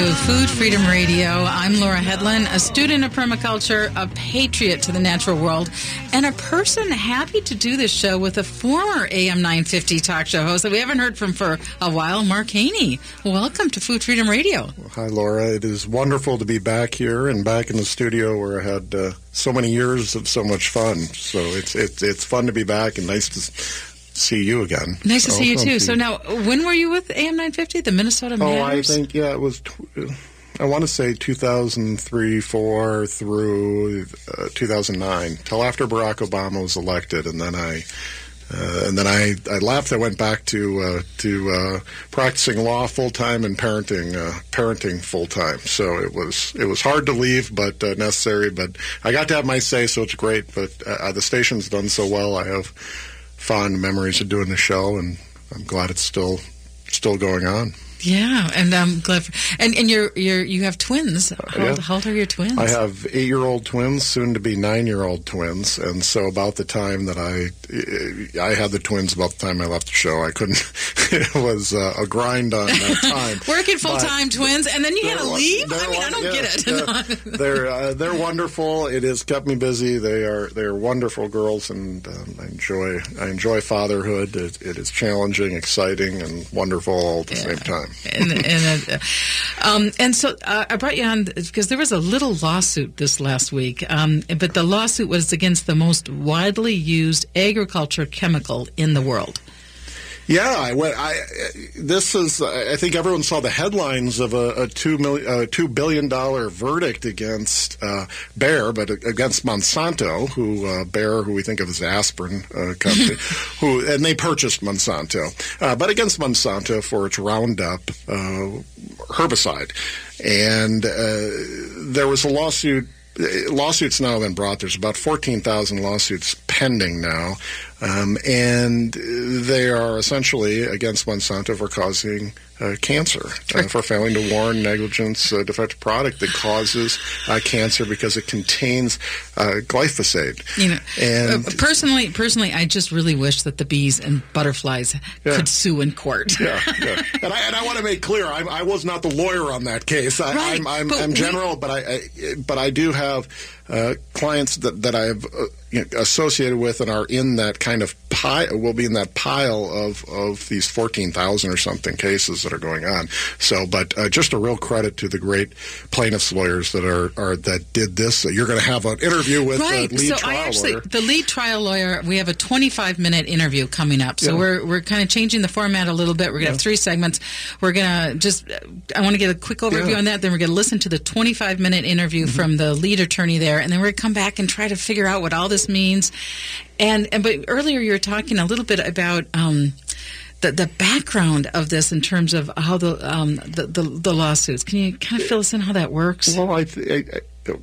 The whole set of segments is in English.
to Food Freedom Radio. I'm Laura Hedlund, a student of permaculture, a patriot to the natural world, and a person happy to do this show with a former AM 950 talk show host that we haven't heard from for a while, Mark Heaney. Welcome to Food Freedom Radio. Hi, Laura. It is wonderful to be back here and back in the studio where I had uh, so many years of so much fun. So it's it's it's fun to be back and nice to see you again. Nice to so, see you too. So now, when were you with AM 950, the Minnesota Matters? Oh, I think yeah, it was. Tw- I want to say 2003, four through uh, 2009, till after Barack Obama was elected, and then I. Uh, and then I, I left. I went back to uh, to uh, practicing law full time and parenting uh, parenting full time. So it was it was hard to leave, but uh, necessary. But I got to have my say, so it's great. But uh, the station's done so well. I have fond memories of doing the show, and I'm glad it's still still going on. Yeah, and I'm glad. For, and and you're you're you have twins. How, yeah. old, how old are your twins? I have eight year old twins, soon to be nine year old twins, and so about the time that I I had the twins, about the time I left the show, I couldn't. it was uh, a grind on that time. Working full time twins, and then you had to leave. I mean, I don't yeah, get yeah. they're uh, they're wonderful. It has kept me busy. They are they are wonderful girls, and um, I enjoy I enjoy fatherhood. It, it is challenging, exciting, and wonderful all at the Yeah. same time. And and, uh, um, and so uh, I brought you on because there was a little lawsuit this last week, um, but the lawsuit was against the most widely used agriculture chemical in the world. Yeah, I went. I this is. I think everyone saw the headlines of a, a two million, uh, two billion dollar verdict against uh, Bayer, but against Monsanto, who uh, Bayer, who we think of as aspirin uh, company, who and they purchased Monsanto, uh, but against Monsanto for its Roundup uh, herbicide, and uh, there was a lawsuit. Lawsuits now have been brought. There's about 14,000 lawsuits pending now, um, and they are essentially against Monsanto for causing uh, cancer, uh, for failing to warn negligence uh, defective product that causes uh, cancer because it contains uh, glyphosate. You know, And- uh, personally, personally, I just really wish that the bees and butterflies Yeah. could sue in court. yeah, yeah. And I, and I want to make clear, I'm, I was not the lawyer on that case. I, Right, I'm, I'm, but I'm we- general, but I, I but I do have uh, clients that that I've uh, you know, associated with and are in that kind of pile. Will be in that pile of of these fourteen thousand or something cases that are going on. So, but uh, just a real credit to the great plaintiffs lawyers that are, are that did this. You're going to have an interview with Right. the lead so trial I actually, lawyer. the lead trial lawyer, we have a 25 minute interview coming up. So Yeah. we're, we're kind of changing the format a little bit. We're going to have three segments. We're going to just, I want to get a quick overview Yeah. Mm-hmm. on that. Then we're going to listen to the 25 minute interview from the lead attorney there. And then we're going to come back and try to figure out what all this means. And, and but earlier you were talking a little bit about, um, the, the background of this in terms of how the, um, the, the the lawsuits. Can you kind of fill us in how that works? Well, I, th- I, I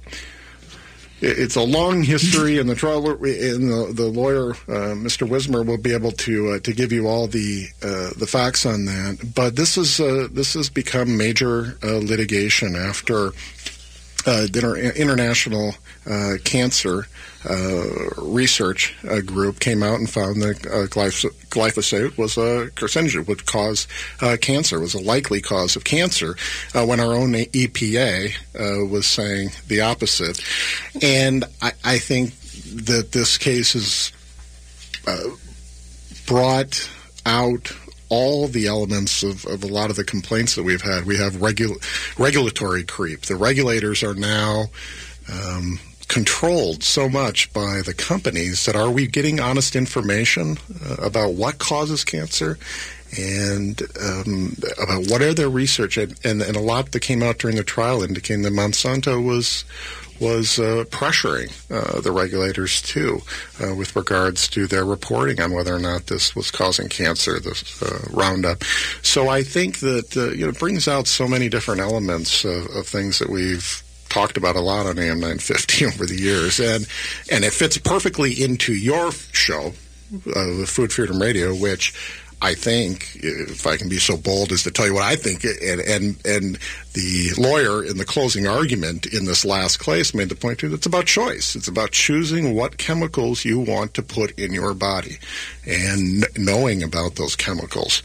it's a long history, and the trial and the, the lawyer, uh, Mr. Wisner, will be able to uh, to give you all the uh, the facts on that. But this is uh, this has become major uh, litigation after uh, inter- international uh, cancer uh, research uh, group came out and found that uh, glyphos- glyphosate was a carcinogen, would cause cancer, was a likely cause of cancer, when our own EPA was saying the opposite. And I, I think that this case uh, brought out all the elements of, of a lot of the complaints that we've had. We have regu- regulatory creep. The regulators are now um, controlled so much by the companies that are we getting honest information uh, about what causes cancer and um, about what are their research and, and, and a lot that came out during the trial indicating that Monsanto was was uh, pressuring uh, the regulators too uh, with regards to their reporting on whether or not this was causing cancer, this uh, Roundup. So I think that uh, you know it brings out so many different elements of, of things that we've talked about a lot on AM 950 over the years, and and it fits perfectly into your show, uh, Food Freedom Radio, which. I think, if I can be so bold as to tell you what I think, and and and the lawyer in the closing argument in this last case made the point too. It's about choice. It's about choosing what chemicals you want to put in your body, and knowing about those chemicals.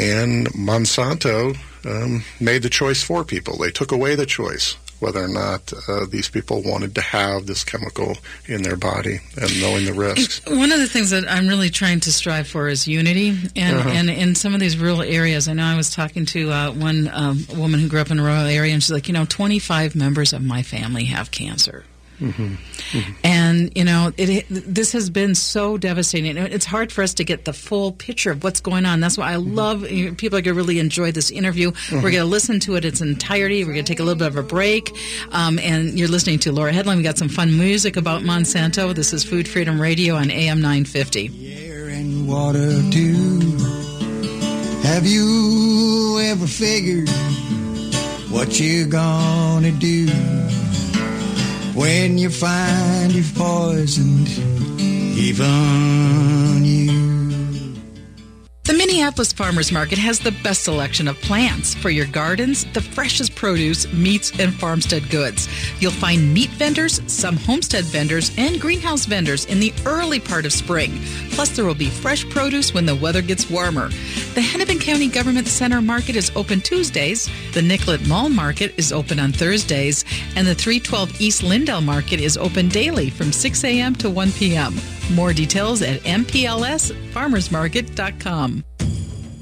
And Monsanto um, made the choice for people. They took away the choice whether or not uh, these people wanted to have this chemical in their body and knowing the risks. One of the things that I'm really trying to strive for is unity. And, uh-huh. and in some of these rural areas, I know I was talking to uh, one um, woman who grew up in a rural area, and she's like, you know, 25 members of my family have cancer. Mm-hmm. Mm-hmm. And you know, it, this has been so devastating. It's hard for us to get the full picture of what's going on. That's why I mm-hmm. love you know, people are going to really enjoy this interview. We're going to listen to it its entirety. We're going to take a little bit of a break, um, and you're listening to Laura Hedlund. We got some fun music about Monsanto. This is Food Freedom Radio on AM 950. Air and water too. Have you ever figured what you're gonna do? When you find you've poisoned even you. The Minneapolis Farmers Market has the best selection of plants for your gardens, the freshest produce, meats, and farmstead goods. You'll find meat vendors, some homestead vendors, and greenhouse vendors in the early part of spring. Plus, there will be fresh produce when the weather gets warmer. The Hennepin County Government Center Market is open Tuesdays, the Nicollet Mall Market is open on Thursdays, and the 312 East Lyndale Market is open daily from 6 a.m. to 1 p.m. More details at mplsfarmersmarket.com.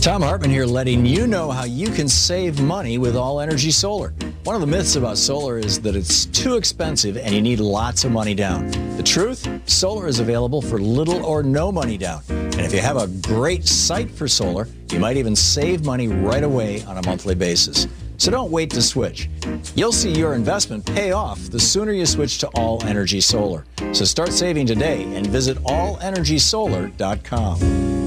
Thom Hartmann here, letting you know how you can save money with All Energy Solar. One of the myths about solar is that it's too expensive and you need lots of money down. The truth? Solar is available for little or no money down. And if you have a great site for solar, you might even save money right away on a monthly basis. So don't wait to switch. You'll see your investment pay off the sooner you switch to All Energy Solar. So start saving today and visit allenergysolar.com.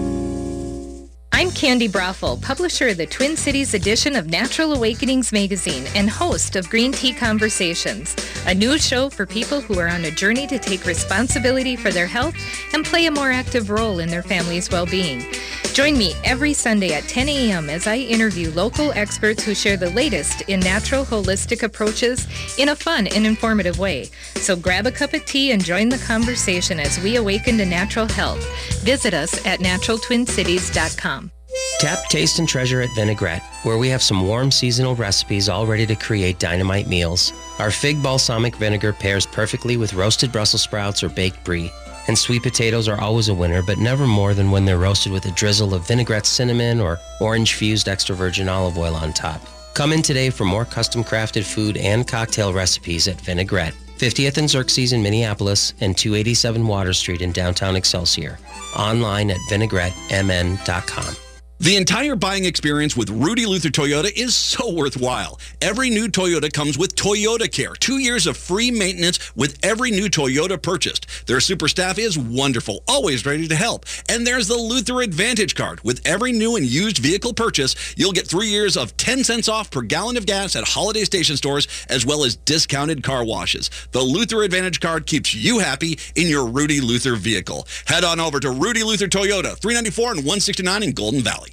I'm Candi Broeffle, publisher of the Twin Cities edition of Natural Awakenings magazine and host of Green Tea Conversations, a news show for people who are on a journey to take responsibility for their health and play a more active role in their family's well-being. Join me every Sunday at 10 a.m. as I interview local experts who share the latest in natural holistic approaches in a fun and informative way. So grab a cup of tea and join the conversation as we awaken to natural health. Visit us at naturaltwincities.com. Tap, taste, and treasure at Vinaigrette, where we have some warm seasonal recipes all ready to create dynamite meals. Our fig balsamic vinegar pairs perfectly with roasted Brussels sprouts or baked brie. And sweet potatoes are always a winner, but never more than when they're roasted with a drizzle of vinaigrette cinnamon or orange fused extra virgin olive oil on top. Come in today for more custom crafted food and cocktail recipes at Vinaigrette, 50th and Xerxes in Minneapolis and 287 Water Street in downtown Excelsior. Online at vinaigrettemn.com. The entire buying experience with Rudy Luther Toyota is so worthwhile. Every new Toyota comes with Toyota Care, two years of free maintenance with every new Toyota purchased. Their super staff is wonderful, always ready to help. And there's the Luther Advantage Card. With every new and used vehicle purchase, you'll get three years of 10 cents off per gallon of gas at holiday station stores, as well as discounted car washes. The Luther Advantage Card keeps you happy in your Rudy Luther vehicle. Head on over to Rudy Luther Toyota, 394 and 169 in Golden Valley.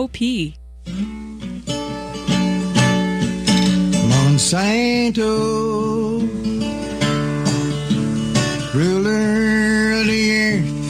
Monsanto, ruler of the earth.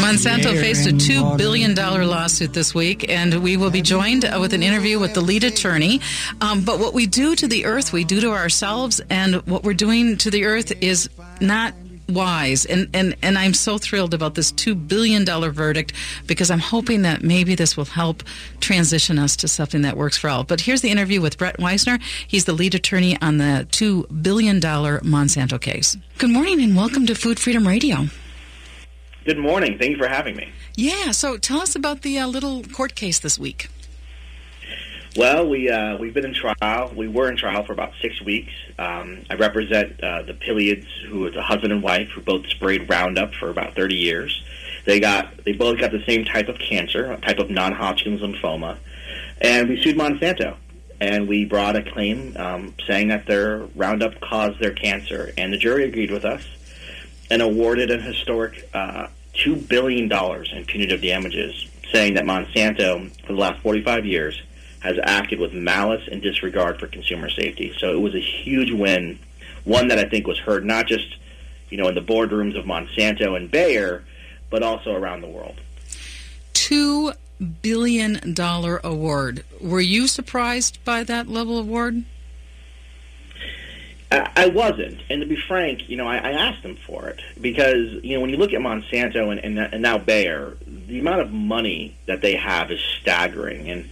Monsanto faced a $2 billion lawsuit this week, and we will be joined uh, with an interview with the lead attorney. Um, but what we do to the earth, we do to ourselves, and what we're doing to the earth is not wise. And, and, and I'm so thrilled about this $2 billion verdict because I'm hoping that maybe this will help transition us to something that works for all. But here's the interview with Brent Wisner. He's the lead attorney on the $2 billion Monsanto case. Good morning and welcome to Food Freedom Radio. Good morning. Thank you for having me. Yeah, so tell us about the uh, little court case this week. Well, we uh, we've been in trial. We were in trial for about six weeks. Um, I represent uh, the Pilliods, who is a husband and wife who both sprayed Roundup for about 30 years. They got they both got the same type of cancer, a type of non-Hodgkin's lymphoma, and we sued Monsanto. And we brought a claim um, saying that their Roundup caused their cancer, and the jury agreed with us and awarded an historic uh, two billion dollars in punitive damages, saying that Monsanto for the last 45 years has acted with malice and disregard for consumer safety. So it was a huge win, one that I think was heard not just you know in the boardrooms of Monsanto and Bayer, but also around the world. Two billion dollar award. Were you surprised by that level of award? I wasn't, and to be frank, you know, I, I asked them for it because you know when you look at Monsanto and, and, and now Bayer, the amount of money that they have is staggering, and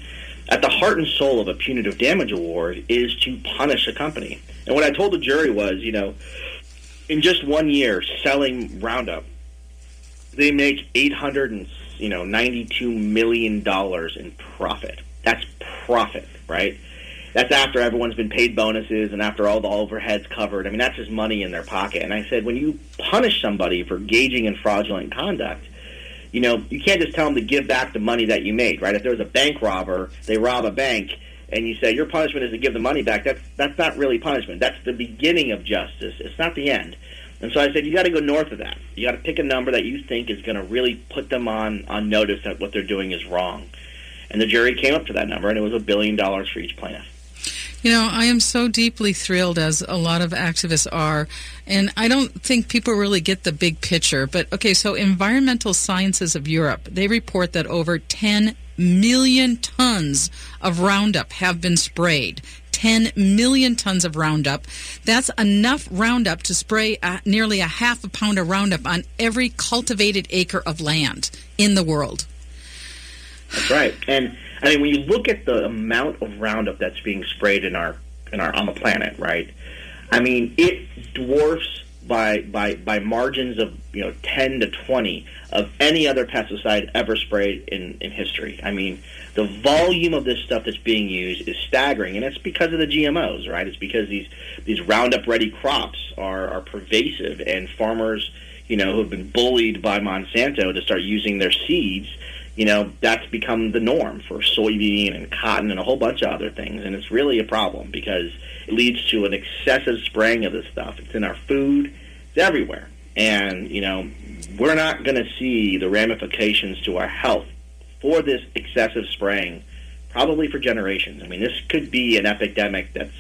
at the heart and soul of a punitive damage award is to punish a company. And what I told the jury was, you know, in just one year selling Roundup, they make eight hundred and you know ninety two million dollars in profit. That's profit, right? That's after everyone's been paid bonuses and after all the overheads covered. I mean, that's just money in their pocket. And I said, when you punish somebody for gauging in fraudulent conduct, you know, you can't just tell them to give back the money that you made, right? If there was a bank robber, they rob a bank, and you say your punishment is to give the money back. That's that's not really punishment. That's the beginning of justice. It's not the end. And so I said, you got to go north of that. You got to pick a number that you think is going to really put them on on notice that what they're doing is wrong. And the jury came up to that number, and it was a billion dollars for each plaintiff. You know, I am so deeply thrilled, as a lot of activists are, and I don't think people really get the big picture. But okay, so Environmental Sciences of Europe, they report that over 10 million tons of Roundup have been sprayed. 10 million tons of Roundup. That's enough Roundup to spray nearly a half a pound of Roundup on every cultivated acre of land in the world. That's right. And I mean, when you look at the amount of Roundup that's being sprayed in our in our on the planet, right? I mean, it dwarfs by by by margins of you know 10 to 20 of any other pesticide ever sprayed in in history. I mean, the volume of this stuff that's being used is staggering, and it's because of the GMOs, right? It's because these these Roundup ready crops are are pervasive, and farmers, you know, who have been bullied by Monsanto to start using their seeds you know, that's become the norm for soybean and cotton and a whole bunch of other things. And it's really a problem because it leads to an excessive spraying of this stuff. It's in our food, it's everywhere. And, you know, we're not going to see the ramifications to our health for this excessive spraying probably for generations. I mean, this could be an epidemic that's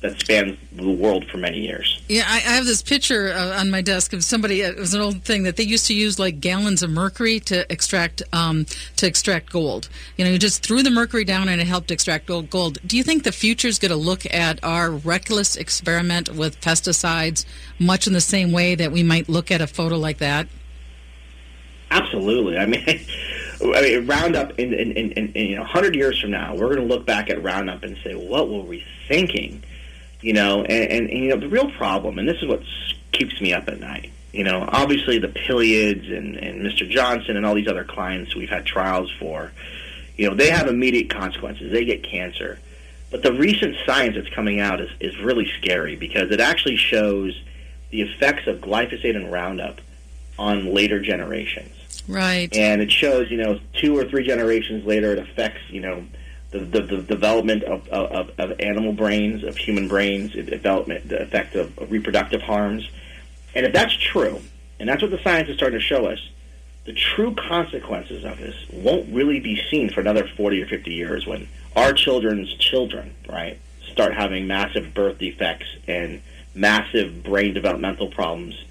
that spans the world for many years. Yeah, I, I have this picture uh, on my desk of somebody. Uh, it was an old thing that they used to use like gallons of mercury to extract um, to extract gold. You know, you just threw the mercury down and it helped extract gold. Gold. Do you think the future is going to look at our reckless experiment with pesticides much in the same way that we might look at a photo like that? Absolutely. I mean. I mean, Roundup in, in, in, in you know 100 years from now, we're going to look back at Roundup and say, what were we thinking? You know, and, and, and you know the real problem, and this is what keeps me up at night. You know, obviously the Pilliods and, and Mr. Johnson and all these other clients we've had trials for, you know, they have immediate consequences. They get cancer. But the recent science that's coming out is, is really scary because it actually shows the effects of glyphosate and Roundup on later generations. Right. And it shows, you know, two or three generations later, it affects, you know, the, the, the development of, of, of, animal brains, of human brains, the development, the effect of, of reproductive harms. And if that's true, and that's what the science is starting to show us, the true consequences of this won't really be seen for another 40 or 50 years when our children's children, right, start having massive birth defects and massive brain developmental problems.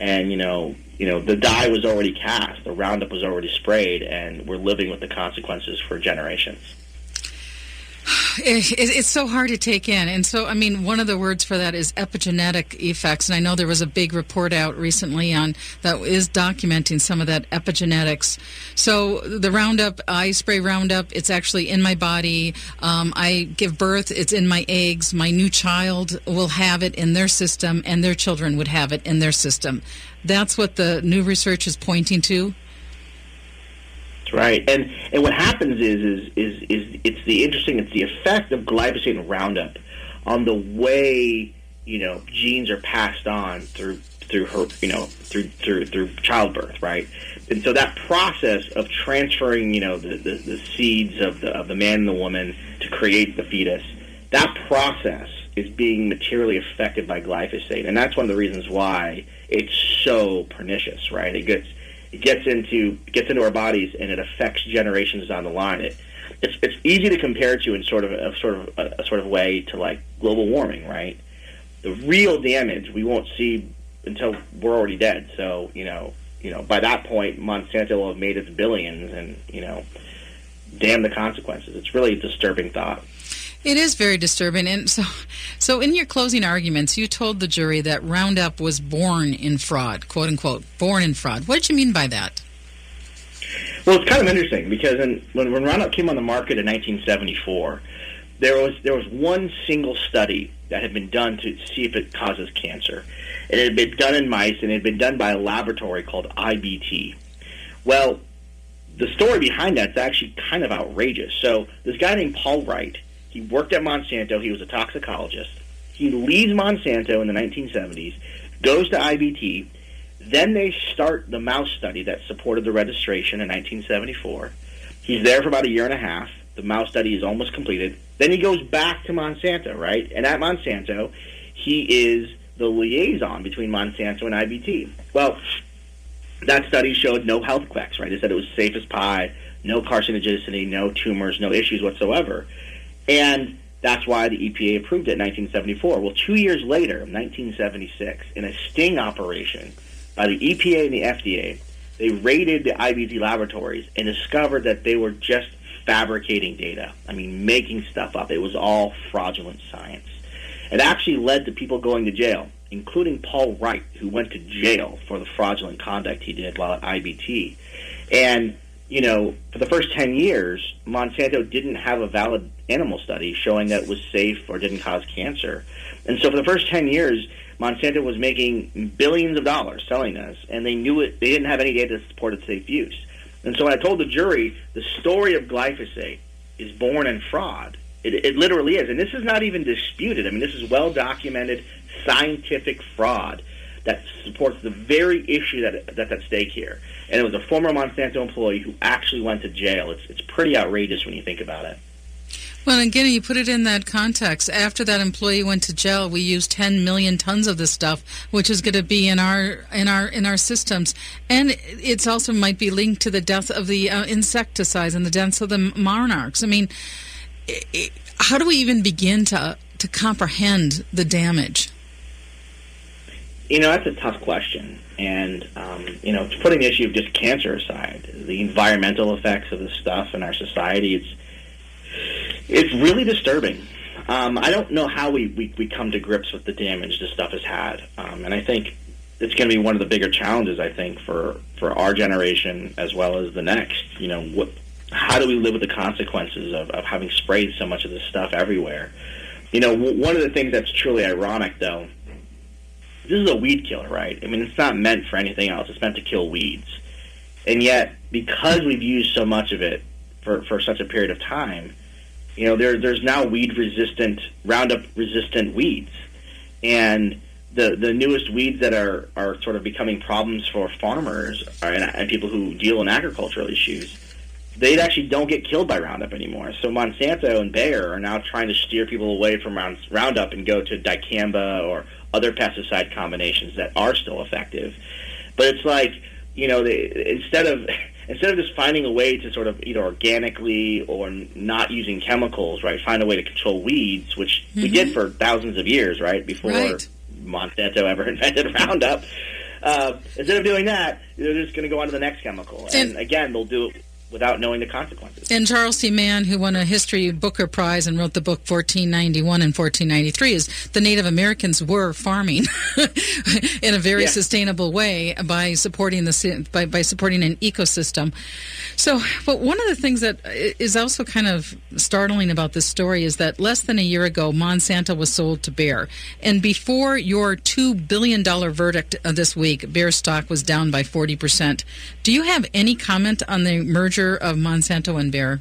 And, you know, you know, the die was already cast, the Roundup was already sprayed, and we're living with the consequences for generations. it, it's so hard to take in. And so, I mean, one of the words for that is epigenetic effects. And I know there was a big report out recently on that is documenting some of that epigenetics. So the Roundup, I spray Roundup. It's actually in my body. Um, I give birth. It's in my eggs. My new child will have it in their system, and their children would have it in their system. That's what the new research is pointing to. Right. And and what happens is is is is it's the interesting it's the effect of glyphosate and Roundup on the way you know genes are passed on through through her you know through through through childbirth, right? And so that process of transferring you know the, the, the seeds of the of the man and the woman to create the fetus, that process is being materially affected by glyphosate, and that's one of the reasons why it's so pernicious, right? It gets it gets into gets into our bodies and it affects generations down the line. It, it's it's easy to compare to in sort of a sort of a, a sort of way to like global warming, right? The real damage we won't see until we're already dead. So you know, you know, by that point, Monsanto will have made its billions, and you know, damn the consequences. It's really a disturbing thought. It is very disturbing. And so, so in your closing arguments, you told the jury that Roundup was born in fraud, quote unquote, born in fraud. What did you mean by that? Well, it's kind of interesting because in, when, when Roundup came on the market in 1974, there was there was one single study that had been done to see if it causes cancer. It had been done in mice, and it had been done by a laboratory called IBT. Well, the story behind that's actually kind of outrageous. So this guy named Paul Wright he worked at Monsanto. He was a toxicologist. He leaves Monsanto in the 1970s, goes to IBT. Then they start the mouse study that supported the registration in 1974. He's there for about a year and a half. The mouse study is almost completed. Then he goes back to Monsanto, right? And at Monsanto, he is the liaison between Monsanto and IBT. Well, that study showed no health effects, right? It said it was safe as pie, no carcinogenicity, no tumors, no issues whatsoever. And that's why the EPA approved it in 1974. Well, two years later, 1976, in a sting operation by the EPA and the FDA, they raided the IBT laboratories and discovered that they were just fabricating data. I mean, making stuff up. It was all fraudulent science. It actually led to people going to jail, including Paul Wright, who went to jail for the fraudulent conduct he did while at IBT. And you know, for the first 10 years, Monsanto didn't have a valid animal study showing that it was safe or didn't cause cancer. And so for the first 10 years, Monsanto was making billions of dollars selling this, and they knew it, they didn't have any data to support its safe use. And so when I told the jury the story of glyphosate is born in fraud, it, it literally is. And this is not even disputed. I mean, this is well documented scientific fraud that supports the very issue that that's at stake here. And it was a former Monsanto employee who actually went to jail. It's it's pretty outrageous when you think about it. Well, again, you put it in that context. After that employee went to jail, we used 10 million tons of this stuff, which is going to be in our in our in our systems, and it's also might be linked to the death of the uh, insecticides and the deaths of the monarchs. I mean, it, it, how do we even begin to to comprehend the damage? You know, that's a tough question. And, um, you know, putting the issue of just cancer aside, the environmental effects of this stuff in our society, it's, it's really disturbing. Um, I don't know how we, we, we come to grips with the damage this stuff has had. Um, and I think it's going to be one of the bigger challenges, I think, for, for our generation as well as the next. You know, what, how do we live with the consequences of, of having sprayed so much of this stuff everywhere? You know, w- one of the things that's truly ironic, though, this is a weed killer, right? I mean, it's not meant for anything else. It's meant to kill weeds. And yet, because we've used so much of it for, for such a period of time, you know, there, there's now weed resistant, Roundup resistant weeds. And the, the newest weeds that are, are sort of becoming problems for farmers are, and, and people who deal in agricultural issues, they actually don't get killed by Roundup anymore. So Monsanto and Bayer are now trying to steer people away from Roundup and go to dicamba or other pesticide combinations that are still effective. But it's like you know, they, instead of instead of just finding a way to sort of either organically or not using chemicals, right, find a way to control weeds, which mm-hmm. we did for thousands of years, right, before right. Monsanto ever invented Roundup. Uh, instead of doing that, they're just going to go on to the next chemical, and, and again, they'll do it without knowing the consequences. And Charles C. Mann, who won a history Booker Prize and wrote the book 1491 and 1493, is the Native Americans were farming in a very Yeah. sustainable way by supporting the by, by supporting an ecosystem. So, but one of the things that is also kind of startling about this story is that less than a year ago, Monsanto was sold to Bayer, and before your two billion dollar verdict uh, this week, Bayer stock was down by 40 percent. Do you have any comment on the merger of Monsanto and Bayer?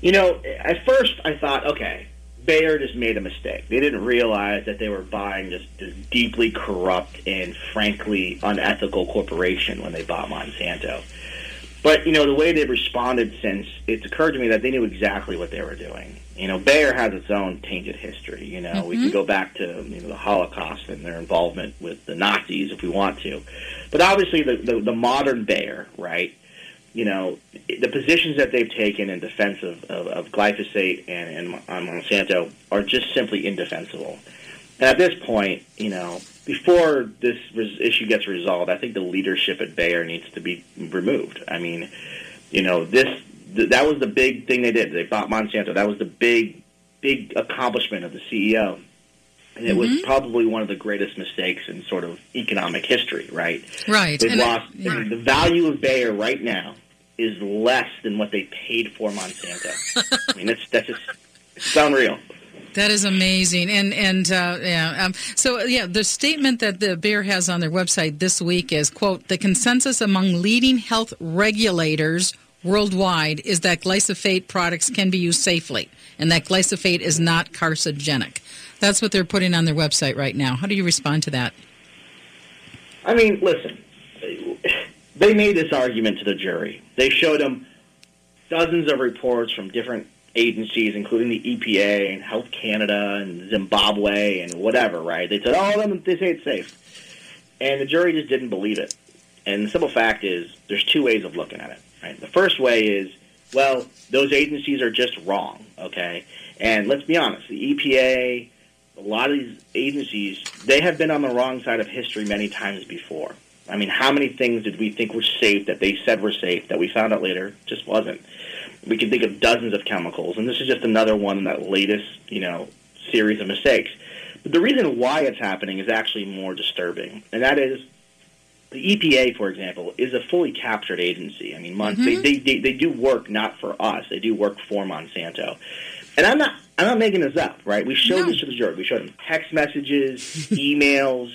You know, at first I thought, okay, Bayer just made a mistake. They didn't realize that they were buying this, this deeply corrupt and frankly unethical corporation when they bought Monsanto. But you know, the way they've responded since, it's occurred to me that they knew exactly what they were doing. You know, Bayer has its own tainted history. You know, we can mm-hmm. go back to you know the Holocaust and their involvement with the Nazis if we want to, but obviously the the, the modern Bayer, right? You know, the positions that they've taken in defense of, of, of glyphosate and, and on Monsanto are just simply indefensible. And at this point, you know, before this res- issue gets resolved, I think the leadership at Bayer needs to be removed. I mean, you know, this th- that was the big thing they did. They bought Monsanto. That was the big, big accomplishment of the CEO. And it was mm-hmm. probably one of the greatest mistakes in sort of economic history, right? Right. They've and lost. I the value of Bayer right now is less than what they paid for Monsanto. I mean, that's that's just it's unreal. That is amazing, and and uh, yeah. Um, so yeah, the statement that the Bayer has on their website this week is quote: "The consensus among leading health regulators worldwide is that glyphosate products can be used safely, and that glyphosate is not carcinogenic." That's what they're putting on their website right now. How do you respond to that? I mean, listen, they made this argument to the jury. They showed them dozens of reports from different agencies, including the EPA and Health Canada and Zimbabwe and whatever, right? They said, oh, them, they say it's safe. And the jury just didn't believe it. And the simple fact is, there's two ways of looking at it, right? The first way is, well, those agencies are just wrong, okay? And let's be honest, the EPA, a lot of these agencies, they have been on the wrong side of history many times before. I mean, how many things did we think were safe that they said were safe that we found out later just wasn't? We can think of dozens of chemicals, and this is just another one in that latest, you know, series of mistakes. But the reason why it's happening is actually more disturbing, and that is the EPA, for example, is a fully captured agency. I mean, Mon- they, mm-hmm. they, they they do work not for us; they do work for Monsanto. And I'm not I'm not making this up, right? We showed this to the jury. We showed them text messages, emails.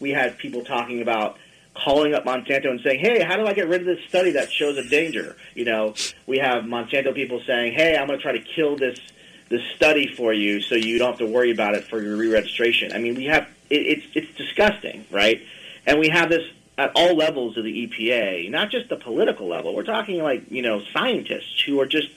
We had people talking about calling up Monsanto and saying, "Hey, how do I get rid of this study that shows a danger?" You know, we have Monsanto people saying, "Hey, I'm going to try to kill this this study for you, so you don't have to worry about it for your re-registration." I mean, we have it, it's it's disgusting, right? And we have this at all levels of the EPA, not just the political level. We're talking like you know scientists who are just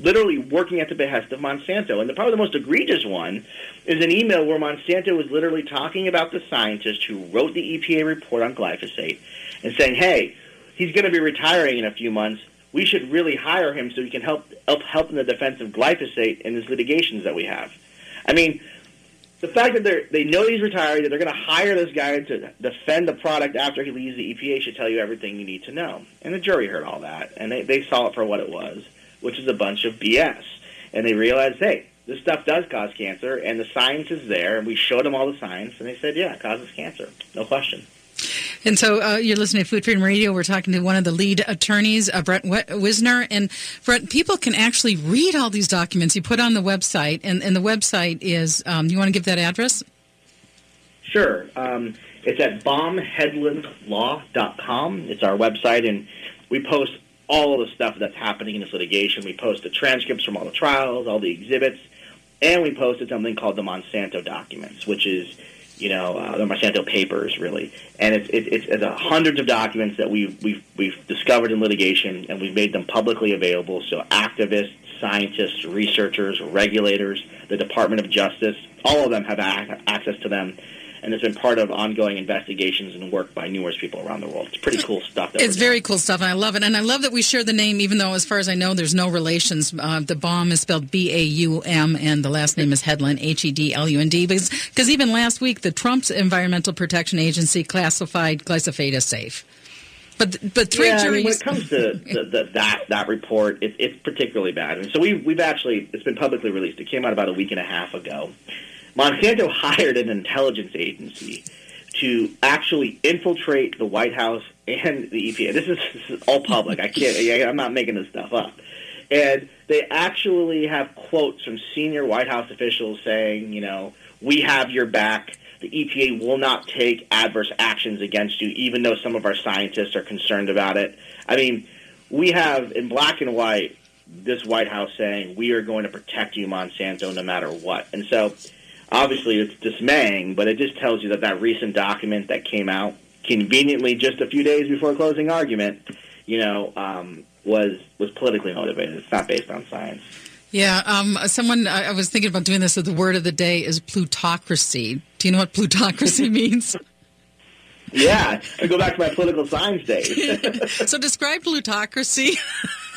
literally working at the behest of Monsanto. And the, probably the most egregious one is an email where Monsanto was literally talking about the scientist who wrote the EPA report on glyphosate and saying, "Hey, he's going to be retiring in a few months. We should really hire him so he can help help help in the defense of glyphosate in these litigations that we have." I mean, the fact that they they know he's retired, that they're going to hire this guy to defend the product after he leaves the EPA should tell you everything you need to know. And the jury heard all that, and they, they saw it for what it was, which is a bunch of BS. And they realized, hey, this stuff does cause cancer, and the science is there, and we showed them all the science, and they said, yeah, it causes cancer, no question. And so uh, you're listening to Food Freedom Radio. We're talking to one of the lead attorneys, uh, Brent Wi- Wisner. And Brent, people can actually read all these documents you put on the website. And, and the website is, um, you want to give that address? Sure. Um, it's at baumhedlundlaw.com. It's our website, and we post all of the stuff that's happening in this litigation. We post the transcripts from all the trials, all the exhibits, and we posted something called the Monsanto documents, which is, you know, uh, the Monsanto papers, really. And it's, it, it's, it's uh, hundreds of documents that we've, we've, we've discovered in litigation, and we've made them publicly available so activists, scientists, researchers, regulators, the Department of Justice, all of them have ac- access to them. And it's been part of ongoing investigations and work by numerous people around the world. It's pretty cool stuff. That It's very cool stuff, and I love it. And I love that we share the name, even though, as far as I know, there's no relations. Uh, the Baum is spelled B A U M, and the last name is Hedlund, H E D L U N D. Because because even last week, the Trump's Environmental Protection Agency classified glyphosate as safe. But but three yeah, I mean, when it comes to the, the, that that report, it, it's particularly bad. And so we we've actually it's been publicly released. It came out about a week and a half ago. Monsanto hired an intelligence agency to actually infiltrate the White House and the EPA. This is, this is all public. I can't. I'm not making this stuff up. And they actually have quotes from senior White House officials saying, you know, we have your back. The EPA will not take adverse actions against you, even though some of our scientists are concerned about it. I mean, we have in black and white this White House saying we are going to protect you, Monsanto, no matter what. And so, obviously, it's dismaying, but it just tells you that that recent document that came out conveniently just a few days before closing argument, you know, um, was was politically motivated. It's not based on science. Yeah, um, someone I, I was thinking about doing this. So the word of the day is plutocracy. Do you know what plutocracy means? Yeah, I go back to my political science days. so describe plutocracy.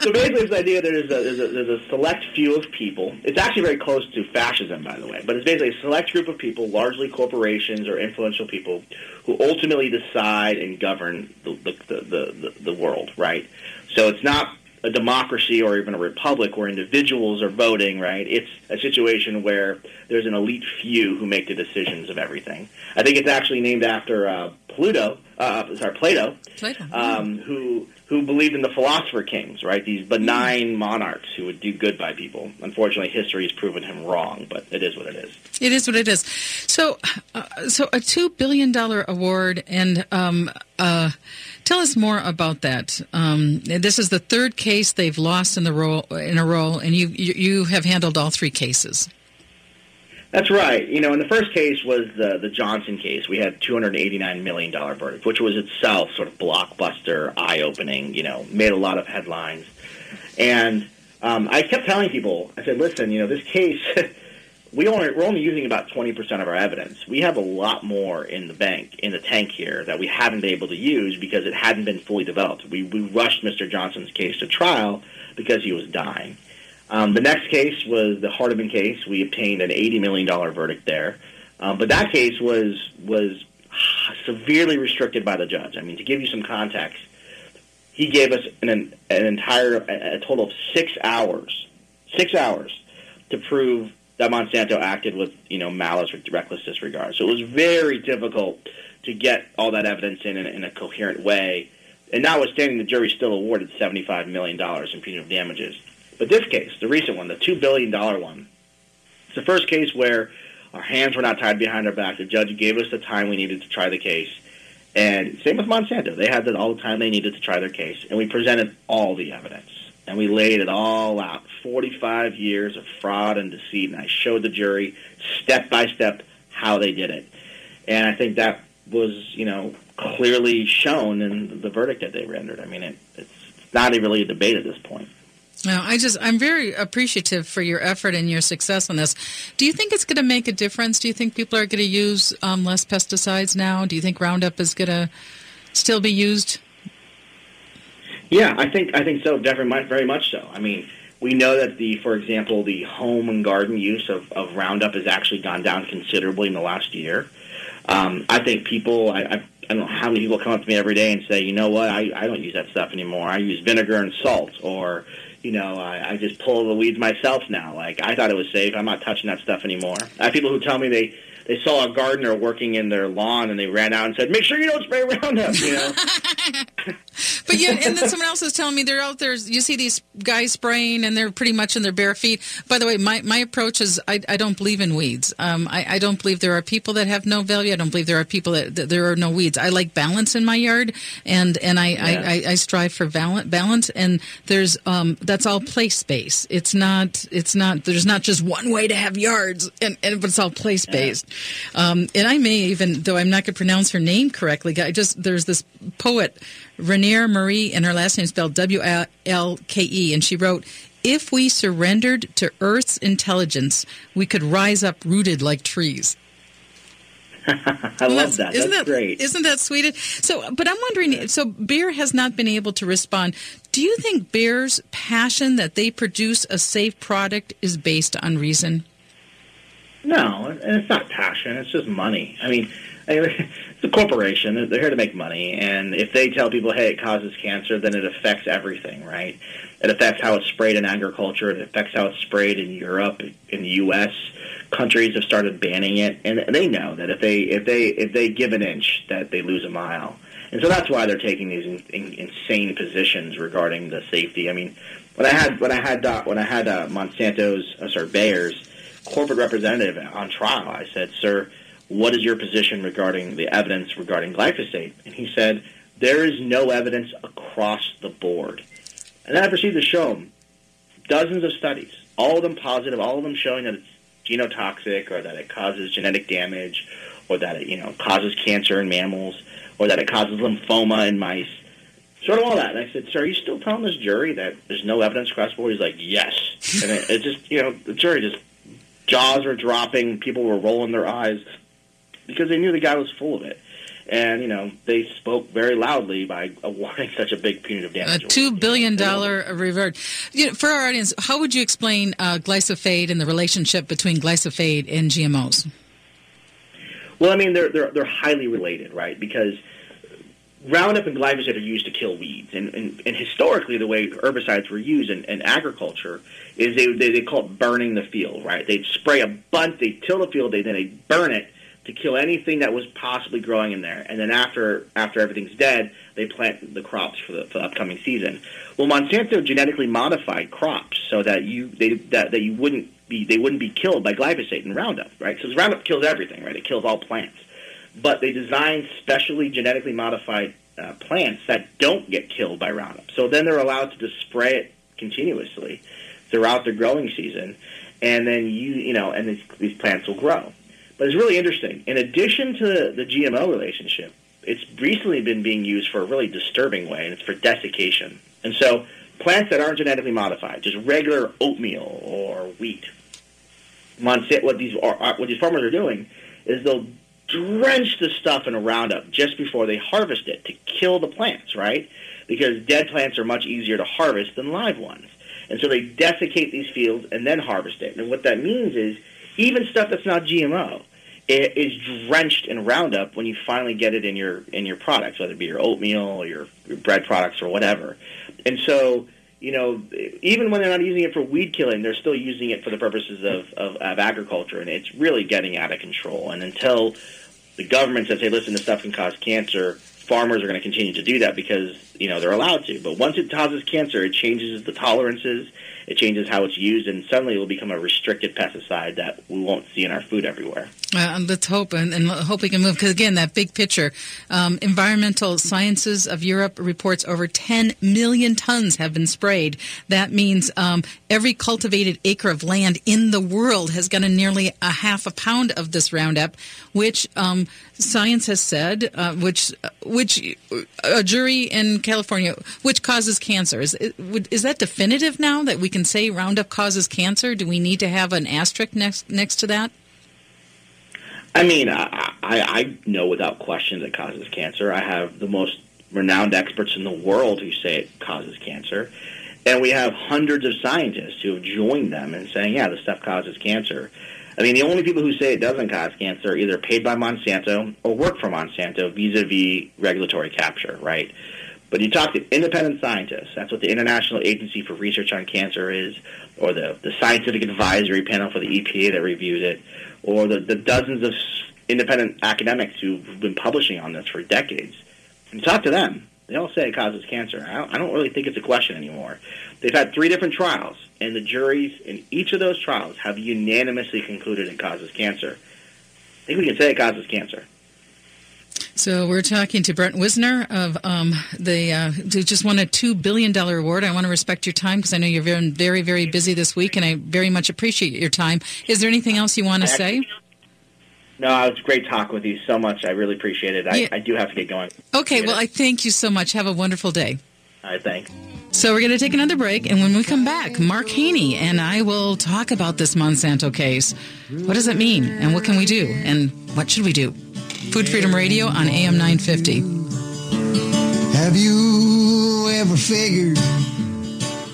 so basically, this idea there's a, there's a there's a select few of people. It's actually very close to fascism, by the way. But it's basically a select group of people, largely corporations or influential people, who ultimately decide and govern the the the, the, the world. Right. So it's not a democracy or even a republic where individuals are voting, right? It's a situation where there's an elite few who make the decisions of everything. I think it's actually named after uh, Pluto, uh, sorry, Plato, Plato. um, who who believed in the philosopher kings, right? These benign monarchs who would do good by people. Unfortunately, history has proven him wrong, but it is what it is. It is what it is. So, uh, so a two billion dollar award, and um, uh, tell us more about that. Um, this is the third case they've lost in the row in a row, and you, you have handled all three cases. That's right. You know, and the first case was the the Johnson case. We had two hundred eighty nine million dollar verdict, which was itself sort of blockbuster, eye opening. You know, made a lot of headlines. And um, I kept telling people, I said, listen, you know, this case, we only we're only using about twenty percent of our evidence. We have a lot more in the bank, in the tank here that we haven't been able to use because it hadn't been fully developed. We we rushed Mr. Johnson's case to trial because he was dying. Um, the next case was the Hardeman case. We obtained an $80 million verdict there. Um, but that case was was severely restricted by the judge. I mean, to give you some context, he gave us an, an entire, a total of six hours, six hours to prove that Monsanto acted with, you know, malice or reckless disregard. So it was very difficult to get all that evidence in in, in a coherent way. And notwithstanding, the jury still awarded $75 million in punitive damages. But this case, the recent one, the $2 billion one, it's the first case where our hands were not tied behind our back. The judge gave us the time we needed to try the case. And same with Monsanto. They had all the time they needed to try their case. And we presented all the evidence. And we laid it all out. 45 years of fraud and deceit. And I showed the jury step by step how they did it. And I think that was, you know, clearly shown in the verdict that they rendered. I mean, it, it's not even really a debate at this point. No, I just I'm very appreciative for your effort and your success on this. Do you think it's going to make a difference? Do you think people are going to use um, less pesticides now? Do you think Roundup is going to still be used? Yeah, I think I think so. Definitely, very much so. I mean, we know that the, for example, the home and garden use of, of Roundup has actually gone down considerably in the last year. Um, I think people, I, I, I don't know how many people come up to me every day and say, you know what, I, I don't use that stuff anymore. I use vinegar and salt, or you know, I, I just pull the weeds myself now. Like I thought it was safe. I'm not touching that stuff anymore. I have people who tell me they they saw a gardener working in their lawn and they ran out and said, "Make sure you don't spray Roundup." You know. But yeah, and then someone else is telling me they're out there. You see these guys spraying, and they're pretty much in their bare feet. By the way, my, my approach is I, I don't believe in weeds. Um, I, I don't believe there are people that have no value. I don't believe there are people that, that there are no weeds. I like balance in my yard, and and I, Yeah. I, I, I strive for balance. Balance, and there's um, that's all place based. It's not it's not there's not just one way to have yards, and, and but it's all place based. Um, and I may even though I'm not going to pronounce her name correctly. I just there's this poet. Rainier Marie, and her last name is spelled W L K E, and she wrote, If we surrendered to Earth's intelligence, we could rise up rooted like trees. I love that. Isn't That's that great. Isn't that sweet? So, but I'm wondering. So, Bayer has not been able to respond. Do you think Bayer's passion that they produce a safe product is based on reason? No, and it's not passion. It's just money. I mean, it's a corporation. They're here to make money, and if they tell people, "Hey, it causes cancer," then it affects everything, right? It affects how it's sprayed in agriculture. It affects how it's sprayed in Europe, in the U.S. Countries have started banning it, and they know that if they if they if they give an inch, that they lose a mile. And so that's why they're taking these in, in, insane positions regarding the safety. I mean, when I had when I had uh, when I had uh, Monsanto's uh, sorry Bayer's corporate representative on trial, I said, "Sir, what is your position regarding the evidence regarding glyphosate?" And he said, "There is no evidence across the board." And then I proceeded to show him dozens of studies, all of them positive, all of them showing that it's genotoxic or that it causes genetic damage or that it you know causes cancer in mammals or that it causes lymphoma in mice sort of all that. And I said, "Sir, are you still telling this jury that there's no evidence across the board?" He's like, "Yes." and it, it just, you know, the jury just jaws were dropping, people were rolling their eyes because they knew the guy was full of it. And you know they spoke very loudly by awarding such a big punitive damage. A two billion dollar reward. You know, for our audience, how would you explain uh, glyphosate and the relationship between glyphosate and GMOs? Well, I mean they're they're they're highly related, right? Because Roundup and glyphosate are used to kill weeds, and, and, and historically, the way herbicides were used in, in agriculture is they, they they call it burning the field, right? They'd spray a bunch, they till the field, they then they burn it to kill anything that was possibly growing in there, and then after after everything's dead, they plant the crops for the, for the upcoming season. Well, Monsanto genetically modified crops so that you they that, that you wouldn't be they wouldn't be killed by glyphosate and Roundup, right? So Roundup kills everything, right? It kills all plants but they designed specially genetically modified uh, plants that don't get killed by Roundup. So then they're allowed to just spray it continuously throughout the growing season, and then you you know, and these, these plants will grow. But it's really interesting. In addition to the GMO relationship, it's recently been being used for a really disturbing way, and it's for desiccation. And so plants that aren't genetically modified, just regular oatmeal or wheat, Monsanto, what these what these farmers are doing is they'll drench the stuff in a Roundup just before they harvest it to kill the plants, right? Because dead plants are much easier to harvest than live ones. And so they desiccate these fields and then harvest it. And what that means is even stuff that's not GMO it is drenched in Roundup when you finally get it in your in your products, whether it be your oatmeal or your, your bread products or whatever. And so you know, even when they're not using it for weed killing, they're still using it for the purposes of, of, of agriculture, and it's really getting out of control. And until the government says, "Hey, listen, this stuff can cause cancer," farmers are going to continue to do that because you know they're allowed to. But once it causes cancer, it changes the tolerances, it changes how it's used, and suddenly it will become a restricted pesticide that we won't see in our food everywhere. Uh, let's hope and, and, hope we can move because again, that big picture. Um, Environmental Sciences of Europe reports over 10 million tons have been sprayed. That means um, every cultivated acre of land in the world has gotten nearly a half a pound of this Roundup, which um, science has said, uh, which which a jury in California, which causes cancer. Is is that definitive now that we can say Roundup causes cancer? Do we need to have an asterisk next next to that? I mean, I, I, I know without question that causes cancer. I have the most renowned experts in the world who say it causes cancer. And we have hundreds of scientists who have joined them in saying, yeah, this stuff causes cancer. I mean, the only people who say it doesn't cause cancer are either paid by Monsanto or work for Monsanto vis-a-vis regulatory capture, right? But you talk to independent scientists, that's what the International Agency for Research on Cancer is, or the, the Scientific Advisory Panel for the EPA that reviews it, or the, the dozens of independent academics who've been publishing on this for decades. And talk to them. They all say it causes cancer. I don't, I don't really think it's a question anymore. They've had three different trials, and the juries in each of those trials have unanimously concluded it causes cancer. I think we can say it causes cancer. So we're talking to Brent Wisner of um, the uh, who just won a two billion dollar award. I want to respect your time because I know you're very, very, very busy this week, and I very much appreciate your time. Is there anything else you want to say? No, it it's great talking with you so much. I really appreciate it. I, yeah. I do have to get going. Okay, well, I thank you so much. Have a wonderful day. All right, thanks. So we're going to take another break, and when we come back, Mark Heaney and I will talk about this Monsanto case. What does it mean, and what can we do, and what should we do? Food Freedom Radio on AM 950. Have you ever figured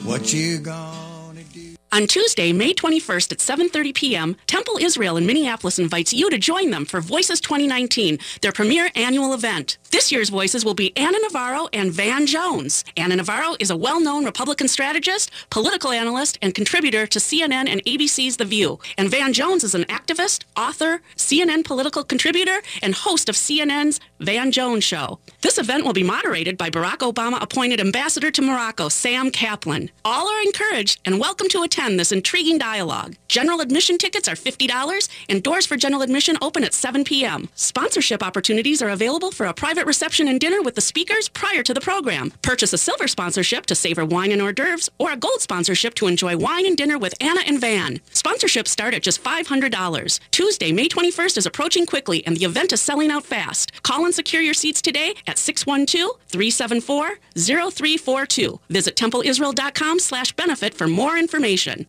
what you're gonna do? On Tuesday, May 21st at 7:30 p.m., Temple Israel in Minneapolis invites you to join them for Voices 2019, their premier annual event. This year's voices will be Ana Navarro and Van Jones. Ana Navarro is a well-known Republican strategist, political analyst, and contributor to CNN and ABC's The View. And Van Jones is an activist, author, CNN political contributor, and host of CNN's Van Jones Show. This event will be moderated by Barack Obama appointed ambassador to Morocco, Sam Kaplan. All are encouraged and welcome to attend this intriguing dialogue. General admission tickets are $50 and doors for general admission open at 7 p.m. Sponsorship opportunities are available for a private reception and dinner with the speakers prior to the program. Purchase a silver sponsorship to savor wine and hors d'oeuvres or a gold sponsorship to enjoy wine and dinner with Ana and Van. Sponsorships start at just $500. Tuesday, May 21st is approaching quickly and the event is selling out fast. Call and secure your seats today at 612-374-0342. Visit templeisrael.com slash benefit for more information.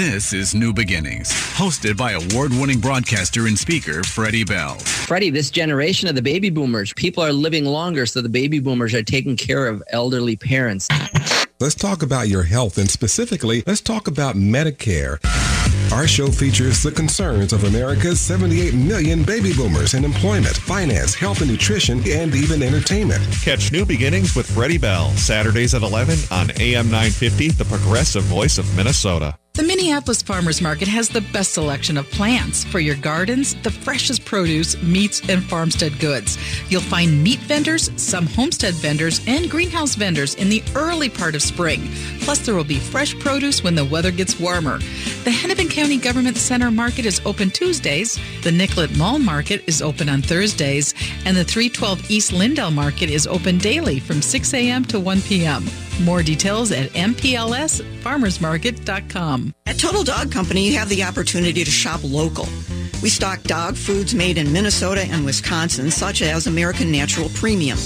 This is New Beginnings, hosted by award-winning broadcaster and speaker Freddie Bell. Freddie, this generation of the baby boomers, people are living longer, so the baby boomers are taking care of elderly parents. Let's talk about your health, and specifically, let's talk about Medicare. Our show features the concerns of America's 78 million baby boomers in employment, finance, health and nutrition, and even entertainment. Catch New Beginnings with Freddie Bell, Saturdays at 11 on AM 950, the progressive voice of Minnesota. The Minneapolis Farmers Market has the best selection of plants for your gardens, the freshest produce, meats, and farmstead goods. You'll find meat vendors, some homestead vendors, and greenhouse vendors in the early part of spring. Plus, there will be fresh produce when the weather gets warmer. The Hennepin County Government Center Market is open Tuesdays, the Nicollet Mall Market is open on Thursdays, and the 312 East Lyndale Market is open daily from 6 a.m. to 1 p.m. More details at mplsfarmersmarket.com. At Total Dog Company, you have the opportunity to shop local. We stock dog foods made in Minnesota and Wisconsin, such as American Natural Premium.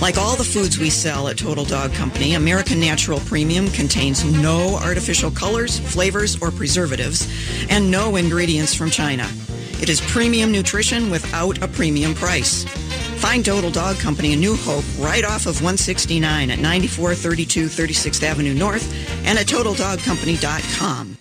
Like all the foods we sell at Total Dog Company, American Natural Premium contains no artificial colors, flavors, or preservatives, and no ingredients from China. It is premium nutrition without a premium price. Find Total Dog Company in New Hope right off of 169 at 9432 36th Avenue North and at TotalDogCompany.com.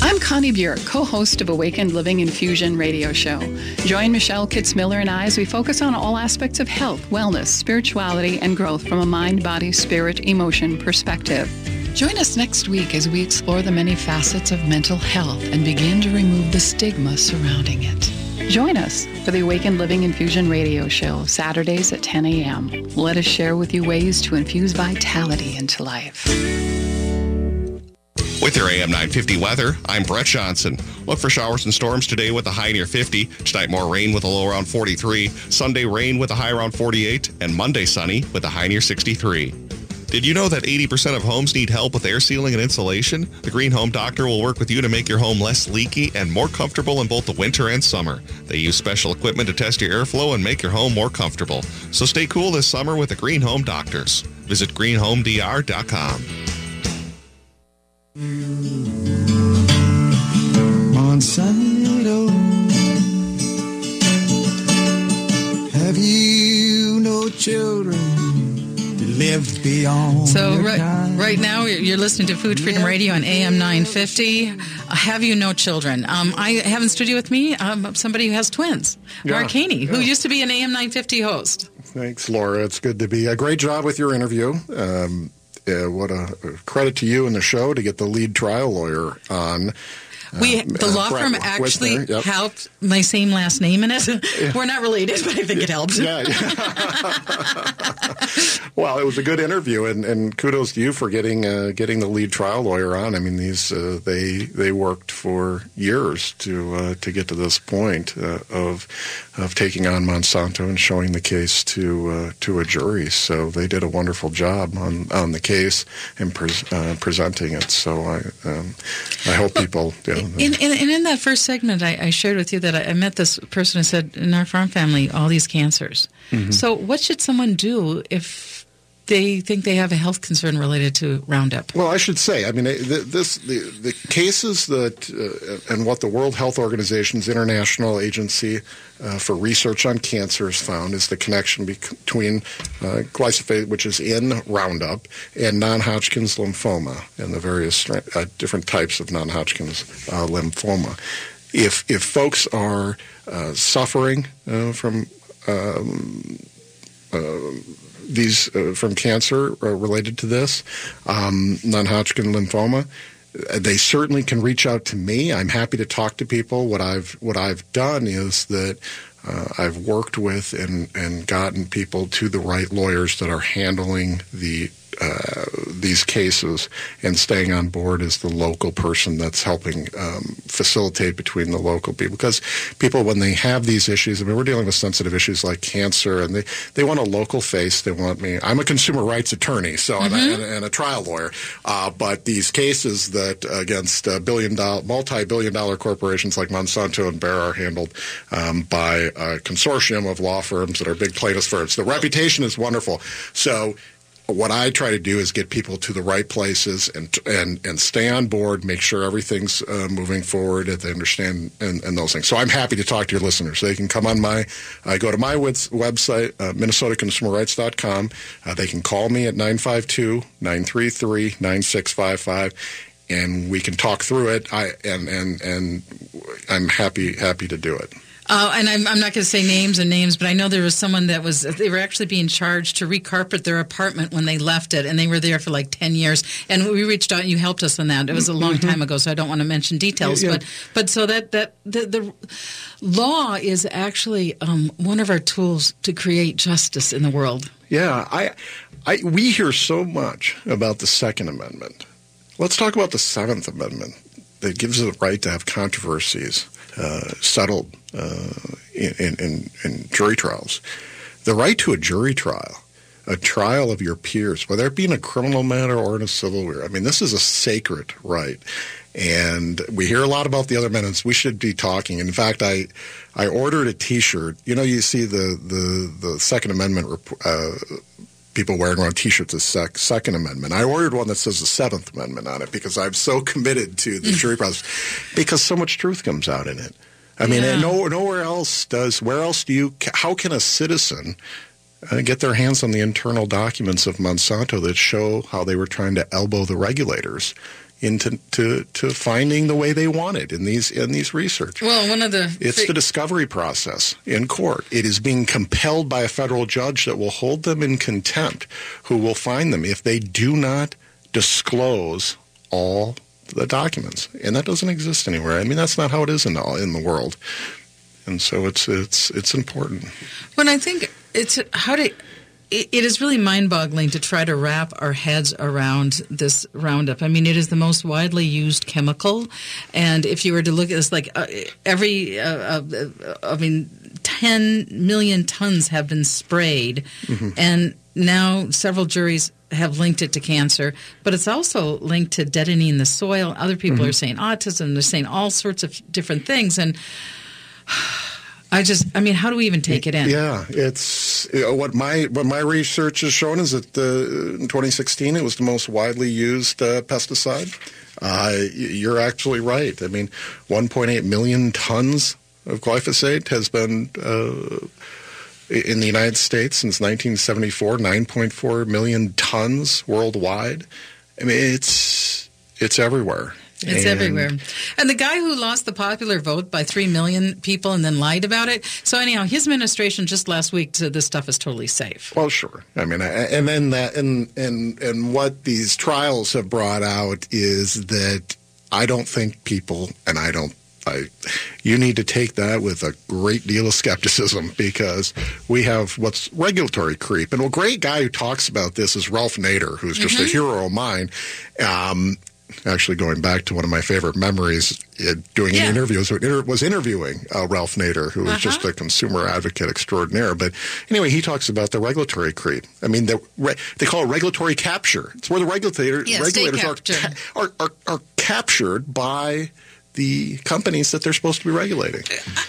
I'm Connie Bjork, co-host of Awakened Living Infusion radio show. Join Michelle Kitzmiller and I as we focus on all aspects of health, wellness, spirituality, and growth from a mind, body, spirit, emotion perspective. Join us next week as we explore the many facets of mental health and begin to remove the stigma surrounding it. Join us for the Awakened Living Infusion radio show, Saturdays at 10 a.m. Let us share with you ways to infuse vitality into life. With your AM 950 weather, I'm Brett Johnson. Look for showers and storms today with a high near 50. Tonight, more rain with a low around 43. Sunday, rain with a high around 48. And Monday, sunny with a high near 63. Did you know that 80% of homes need help with air sealing and insulation? The Green Home Doctor will work with you to make your home less leaky and more comfortable in both the winter and summer. They use special equipment to test your airflow and make your home more comfortable. So stay cool this summer with the Green Home Doctors. Visit greenhomedr.com. Monsanto, have you no children live beyond? So right, right now you're listening to Food Freedom Radio on AM 950. Uh, Have you no children? Um, I have in studio with me um, somebody who has twins, Yeah, Mark Heaney, who used to be an AM 950 host. Thanks, Laura. It's good to be. A great job with your interview. Um, uh, what a credit to you and the show to get the lead trial lawyer on. We Uh, the uh, law firm actually yep. helped my same last name in it. We're not related, but I think it helped. Yeah, Well, it was a good interview, and, and kudos to you for getting uh, getting the lead trial lawyer on. I mean, these uh, they they worked for years to uh, to get to this point uh, of of taking on Monsanto and showing the case to uh, to a jury. So they did a wonderful job on, on the case and pres uh, presenting it. So I um, I hope people. Know, In, in, and in that first segment, I, I shared with you that I, I met this person who said, in our farm family, all these cancers. Mhm. So, what should someone do if they think they have a health concern related to Roundup. Well, I should say, I mean, this the, the cases that uh, and what the World Health Organization's international agency uh, for research on cancer has found is the connection between uh, glyphosate, which is in Roundup, and non-Hodgkin's lymphoma and the various uh, different types of non-Hodgkin's uh, lymphoma. If if folks are uh, suffering from um, these uh, from cancer uh, related to this, um, non-Hodgkin lymphoma. They certainly can reach out to me. I'm happy to talk to people. What I've what I've done is that uh, I've worked with and and gotten people to the right lawyers that are handling the uh, these cases and staying on board as the local person that's helping um, facilitate between the local people. Because people, when they have these issues, I mean, we're dealing with sensitive issues like cancer, and they, they want a local face. They want me. I'm a consumer rights attorney, so mm-hmm. and, and, a trial lawyer. Uh, but these cases that against uh, billion dollar, multi-billion dollar corporations like Monsanto and Bayer are handled um, by a consortium of law firms that are big plaintiffs firms. The reputation is wonderful. So what I try to do is get people to the right places and and and stay on board, make sure everything's uh, moving forward, that they understand and, and, those things. So I'm happy to talk to your listeners. They can come on my, uh, go to my website, uh, minnesotaconsumerrights.com. Uh, they can call me at 952-933-9655 and we can talk through it. I and and and I'm happy happy to do it. Uh, and I'm, I'm not going to say names and names, but I know there was someone that was, they were actually being charged to recarpet their apartment when they left it, and they were there for like 10 years. And we reached out and you helped us on that. It was a long mm-hmm. time ago, so I don't want to mention details. Yeah, yeah. But, but so that, that the, the law is actually um, one of our tools to create justice in the world. Yeah, I, I, we hear so much about the Second Amendment. Let's talk about the Seventh Amendment that gives us the right to have controversies uh, settled in, in, in jury trials. The right to a jury trial a trial of your peers, whether it be in a criminal matter or in a civil matter. I mean, this is a sacred right. And we hear a lot about the other amendments. We should be talking. In fact, I I ordered a T-shirt. You know, you see the the the Second Amendment uh, people wearing around T-shirts the sec- Second Amendment. I ordered one that says the Seventh Amendment on it because I'm so committed to the jury process because so much truth comes out in it. I mean, yeah. no, nowhere else does. Where else do you? How can a citizen uh, get their hands on the internal documents of Monsanto that show how they were trying to elbow the regulators into to, to finding the way they wanted in these in these research. Well, one of the it's the discovery process in court. It is being compelled by a federal judge that will hold them in contempt, who will find them if they do not disclose all the documents, and that doesn't exist anywhere. I mean, that's not how it is in the, in the world, and so it's it's it's important. When I think it's how to. It is really mind-boggling to try to wrap our heads around this Roundup. I mean, it is the most widely used chemical, and if you were to look at this, like uh, every, uh, uh, I mean, 10 million tons have been sprayed, mm-hmm. and now several juries have linked it to cancer, but it's also linked to deadening the soil. Other people mm-hmm. are saying autism. They're saying all sorts of different things, and I just, I mean, how do we even take it in? Yeah, it's you know, what my what my research has shown is that the, in 2016 it was the most widely used uh, pesticide. Uh, you're actually right. I mean, 1.8 million tons of glyphosate has been. Uh, in the United States since 1974, 9.4 million tons worldwide. I mean, it's it's everywhere. It's and everywhere. And the guy who lost the popular vote by 3 million people and then lied about it. So, anyhow, his administration just last week said this stuff is totally safe. Well, sure. I mean, and then that, and, and, and what these trials have brought out is that I don't think people, and I don't I, you need to take that with a great deal of skepticism because we have what's regulatory creep. And a great guy who talks about this is Ralph Nader, who's just mm-hmm. a hero of mine. Um, actually, going back to one of my favorite memories, uh, doing yeah. interviews, was interviewing uh, Ralph Nader, who uh-huh. just a consumer advocate extraordinaire. But anyway, he talks about the regulatory creep. I mean, the, re- they call it regulatory capture. It's where the regulator, yeah, regulators are, ca- are, are, are captured by – the companies that they're supposed to be regulating.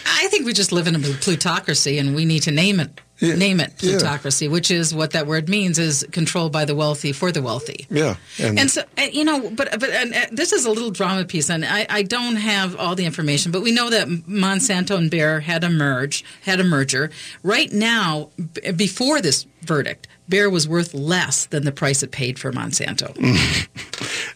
I think we just live in a plutocracy and we need to name it Name it plutocracy, which is what that word means is controlled by the wealthy for the wealthy. Yeah, And, so uh, you know, but but and, uh, this is a little drama piece, and I, I don't have all the information, but we know that Monsanto and Bayer had a merge, had a merger. Right now, b- before this verdict, Bayer was worth less than the price it paid for Monsanto.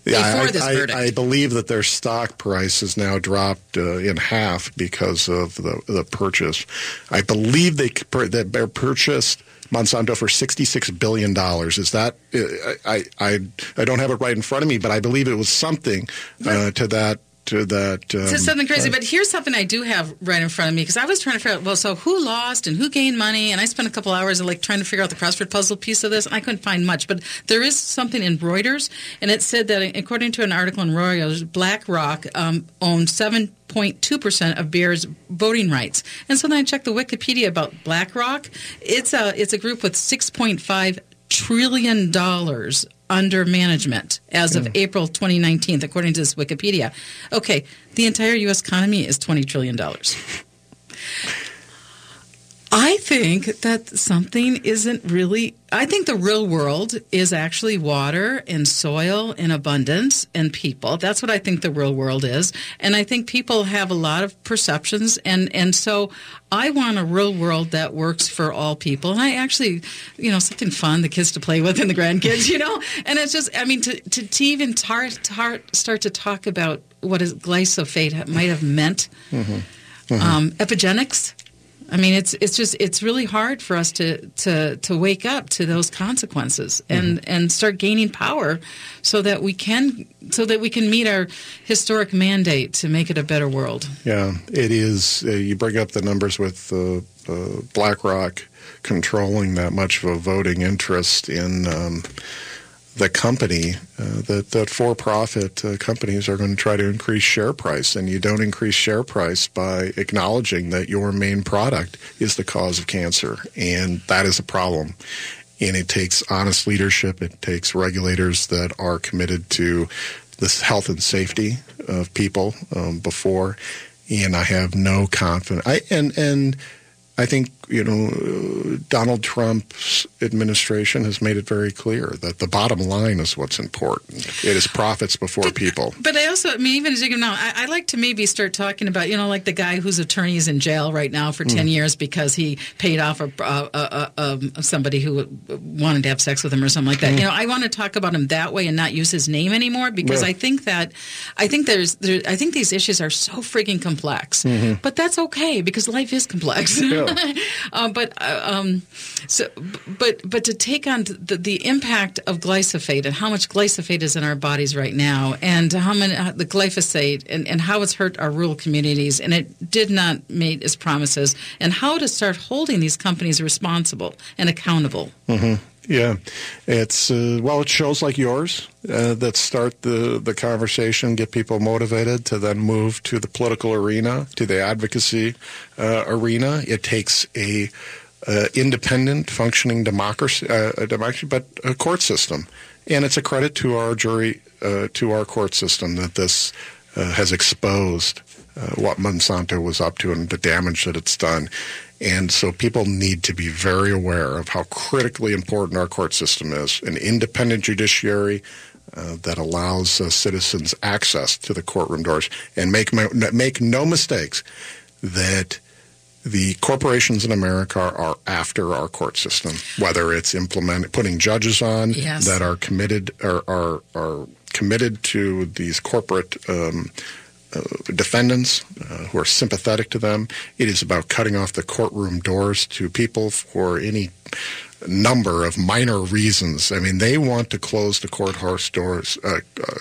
Yeah, before I, this I, verdict. I believe that their stock price has now dropped uh, in half because of the the purchase. I believe they that Bayer purchased Monsanto for sixty six billion dollars. Is that uh, I, I I don't have it right in front of me, but I believe it was something uh, to that that. Um, something crazy. uh, But here's something I do have right in front of me because I was trying to figure out well, so who lost and who gained money, and I spent a couple hours like trying to figure out the crossword puzzle piece of this, I couldn't find much. But there is something in Reuters, and it said that according to an article in Reuters, BlackRock um, owned seven. 0.2% of Bayer's voting rights. And so then I checked the Wikipedia about BlackRock. It's a it's a group with 6.5 trillion dollars under management as of mm. April 2019 according to this Wikipedia. Okay, the entire US economy is 20 trillion dollars. I think that something isn't really. I think the real world is actually water and soil in abundance and people. That's what I think the real world is. And I think people have a lot of perceptions. And, and so I want a real world that works for all people. And I actually, you know, something fun, the kids to play with and the grandkids, you know? And it's just, I mean, to, to, to even tar, tar, start to talk about what is glyphosate might have meant, um, epigenics. I mean, it's it's just it's really hard for us to to to wake up to those consequences and and start gaining power, so that we can so that we can meet our historic mandate to make it a better world. Yeah, it is. Uh, you bring up the numbers with uh, uh, BlackRock controlling that much of a voting interest in um, the company. Uh, that that for-profit uh, companies are going to try to increase share price, and you don't increase share price by acknowledging that your main product is the cause of cancer, and that is a problem. And it takes honest leadership. It takes regulators that are committed to the health and safety of people um, before. And I have no confidence. I and and I think you know uh, Donald Trump's administration has made it very clear that the bottom line is what's important. It is profits before people. But I also, I mean, even as you go now, I, I like to maybe start talking about, you know, like the guy whose attorney is in jail right now for 10 Mm. years because he paid off a, a, a, um, somebody who wanted to have sex with him or something like that. Mm. You know, I want to talk about him that way and not use his name anymore because Yeah. I think that, I think there's, there, I think these issues are so freaking complex. Mhm. But that's okay because life is complex. uh, but uh, um, so, but but to take on the, the impact of glyphosate and how much glyphosate is in our bodies right now, and how many uh, the glyphosate and, and how it's hurt our rural communities, and it did not meet its promises, and how to start holding these companies responsible and accountable. hmm Yeah, it's uh, well, it shows like yours uh, that start the the conversation, get people motivated to then move to the political arena, to the advocacy uh, arena. It takes a independent, functioning democracy, uh, a democracy, but a court system, and it's a credit to our jury, uh, to our court system that this uh, has exposed what Monsanto was up to and the damage that it's done. And so people need to be very aware of how critically important our court system is an independent judiciary uh, that allows uh, citizens access to the courtroom doors. And make, mo- make no mistakes that the corporations in America are after our court system, whether it's implementing, putting judges on Yes. that are committed are, are, are committed to these corporate um, defendants uh, who are sympathetic to them. It is about cutting off the courtroom doors to people for any number of minor reasons. I mean, they want to close the courthouse doors, uh, uh,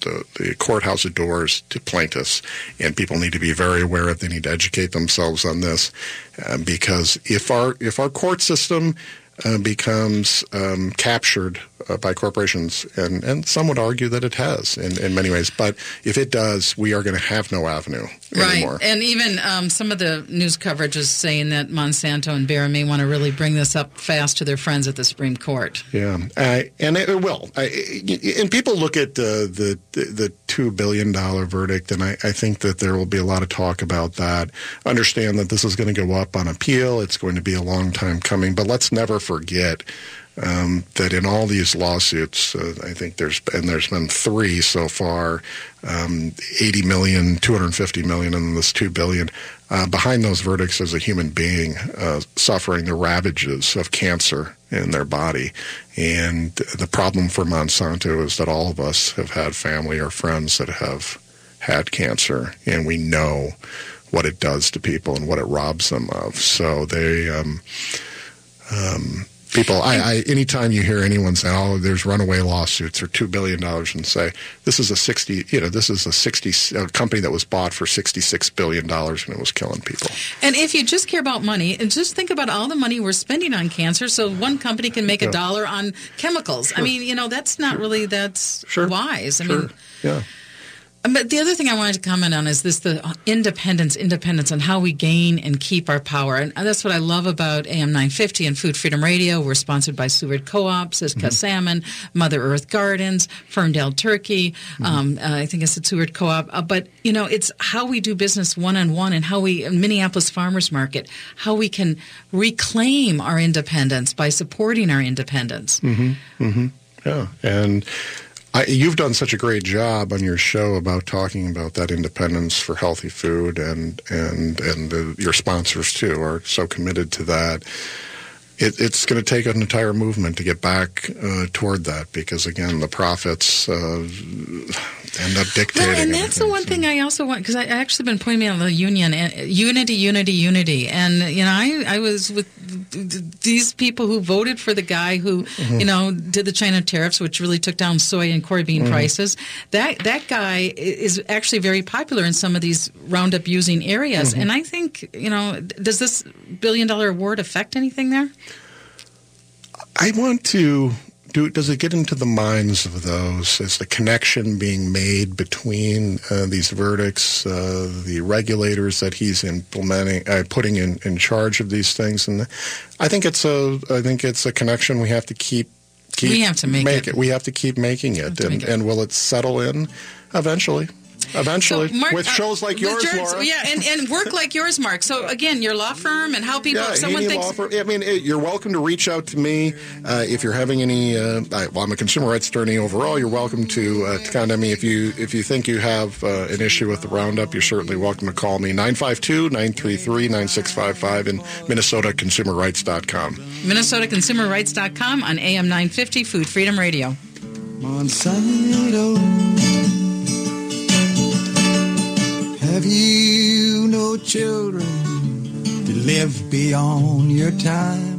the, the courthouse doors to plaintiffs, and people need to be very aware of. They need to educate themselves on this, uh, because if our if our court system uh, becomes um, captured uh, by corporations, and, and some would argue that it has in, in many ways. But if it does, we are going to have no avenue anymore. Right, and even um, some of the news coverage is saying that Monsanto and Bayer may want to really bring this up fast to their friends at the Supreme Court. Yeah, uh, and it will. I, and people look at uh, the the two billion dollar verdict, and I, I think that there will be a lot of talk about that. Understand that this is going to go up on appeal. It's going to be a long time coming, but let's never forget um, that in all these lawsuits, uh, I think there's and there's been three so far, um, 80 million, 250 million, and this 2 billion. Uh, behind those verdicts is a human being uh, suffering the ravages of cancer in their body. And the problem for Monsanto is that all of us have had family or friends that have had cancer, and we know what it does to people and what it robs them of. So they. Um, um, people I, I anytime you hear anyone say oh there's runaway lawsuits or two billion dollars and say this is a 60 you know this is a 60 a company that was bought for 66 billion dollars and it was killing people and if you just care about money and just think about all the money we're spending on cancer so one company can make a dollar on chemicals sure. i mean you know that's not really that's sure. wise i sure. mean yeah but the other thing I wanted to comment on is this the independence, independence, and how we gain and keep our power. And that's what I love about AM 950 and Food Freedom Radio. We're sponsored by Seward Co-op, Sitka mm-hmm. Salmon, Mother Earth Gardens, Ferndale Turkey. Mm-hmm. Um, uh, I think it's at Seward Co-op. Uh, but, you know, it's how we do business one-on-one and how we, Minneapolis Farmers Market, how we can reclaim our independence by supporting our independence. Mm-hmm. mm-hmm. Yeah. And I, you've done such a great job on your show about talking about that independence for healthy food, and and and the, your sponsors too are so committed to that. It, it's going to take an entire movement to get back uh, toward that because again, the profits uh, end up dictating. Well, and that's the one thing I also want because I actually been pointing out the union and unity, unity, unity, and you know I I was with these people who voted for the guy who mm-hmm. you know did the China tariffs, which really took down soy and soybean mm-hmm. prices. That that guy is actually very popular in some of these Roundup using areas, mm-hmm. and I think you know does this billion dollar award affect anything there? I want to do, does it get into the minds of those? Is the connection being made between uh, these verdicts, uh, the regulators that he's implementing, uh, putting in, in charge of these things? And I think it's a, I think it's a connection we have to keep. keep we have to make, make it. it. We have to keep making it, and, it. and will it settle in eventually? Eventually, so Mark, with shows like yours, yours, Laura. Yeah, and, and work like yours, Mark. So again, your law firm and how people. Yeah, someone Heaney thinks. Law firm. I mean, you're welcome to reach out to me uh, if you're having any. Uh, I, well, I'm a consumer rights attorney overall. You're welcome to uh, to contact me if you if you think you have uh, an issue with the roundup. You're certainly welcome to call me 952-933-9655 and MinnesotaConsumerRights.com. MinnesotaConsumerRights.com on AM 950 Food Freedom Radio. Monsanto. Have you no children to live beyond your time?